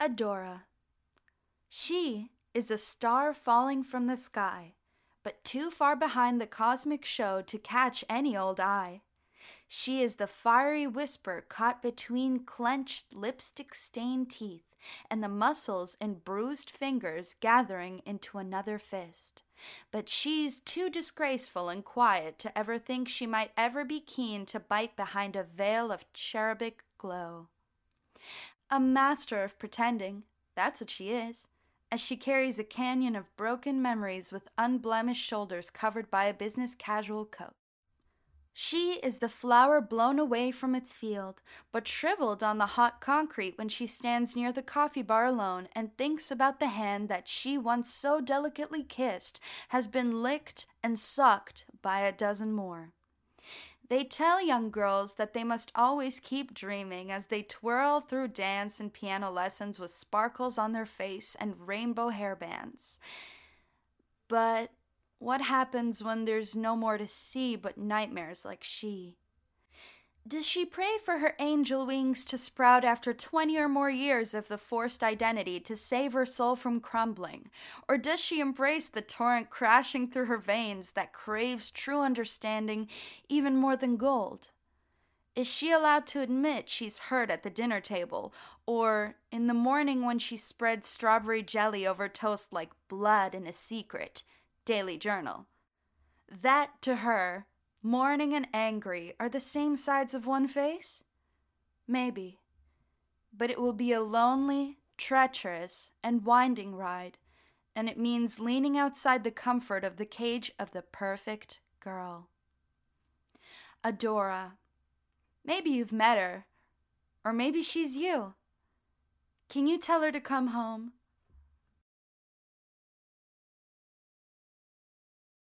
Adora. She is a star falling from the sky, but too far behind the cosmic show to catch any old eye. She is the fiery whisper caught between clenched lipstick stained teeth and the muscles in bruised fingers gathering into another fist. But she's too disgraceful and quiet to ever think she might ever be keen to bite behind a veil of cherubic glow. A master of pretending, that's what she is, as she carries a canyon of broken memories with unblemished shoulders covered by a business casual coat. She is the flower blown away from its field, but shriveled on the hot concrete when she stands near the coffee bar alone and thinks about the hand that she once so delicately kissed has been licked and sucked by a dozen more. They tell young girls that they must always keep dreaming as they twirl through dance and piano lessons with sparkles on their face and rainbow hairbands. But what happens when there's no more to see but nightmares like she? Does she pray for her angel wings to sprout after 20 or more years of the forced identity to save her soul from crumbling? Or does she embrace the torrent crashing through her veins that craves true understanding even more than gold? Is she allowed to admit she's hurt at the dinner table, or in the morning when she spreads strawberry jelly over toast like blood in a secret? Daily Journal. That to her Mourning and angry are the same sides of one face? Maybe. But it will be a lonely, treacherous, and winding ride, and it means leaning outside the comfort of the cage of the perfect girl. Adora. Maybe you've met her, or maybe she's you. Can you tell her to come home?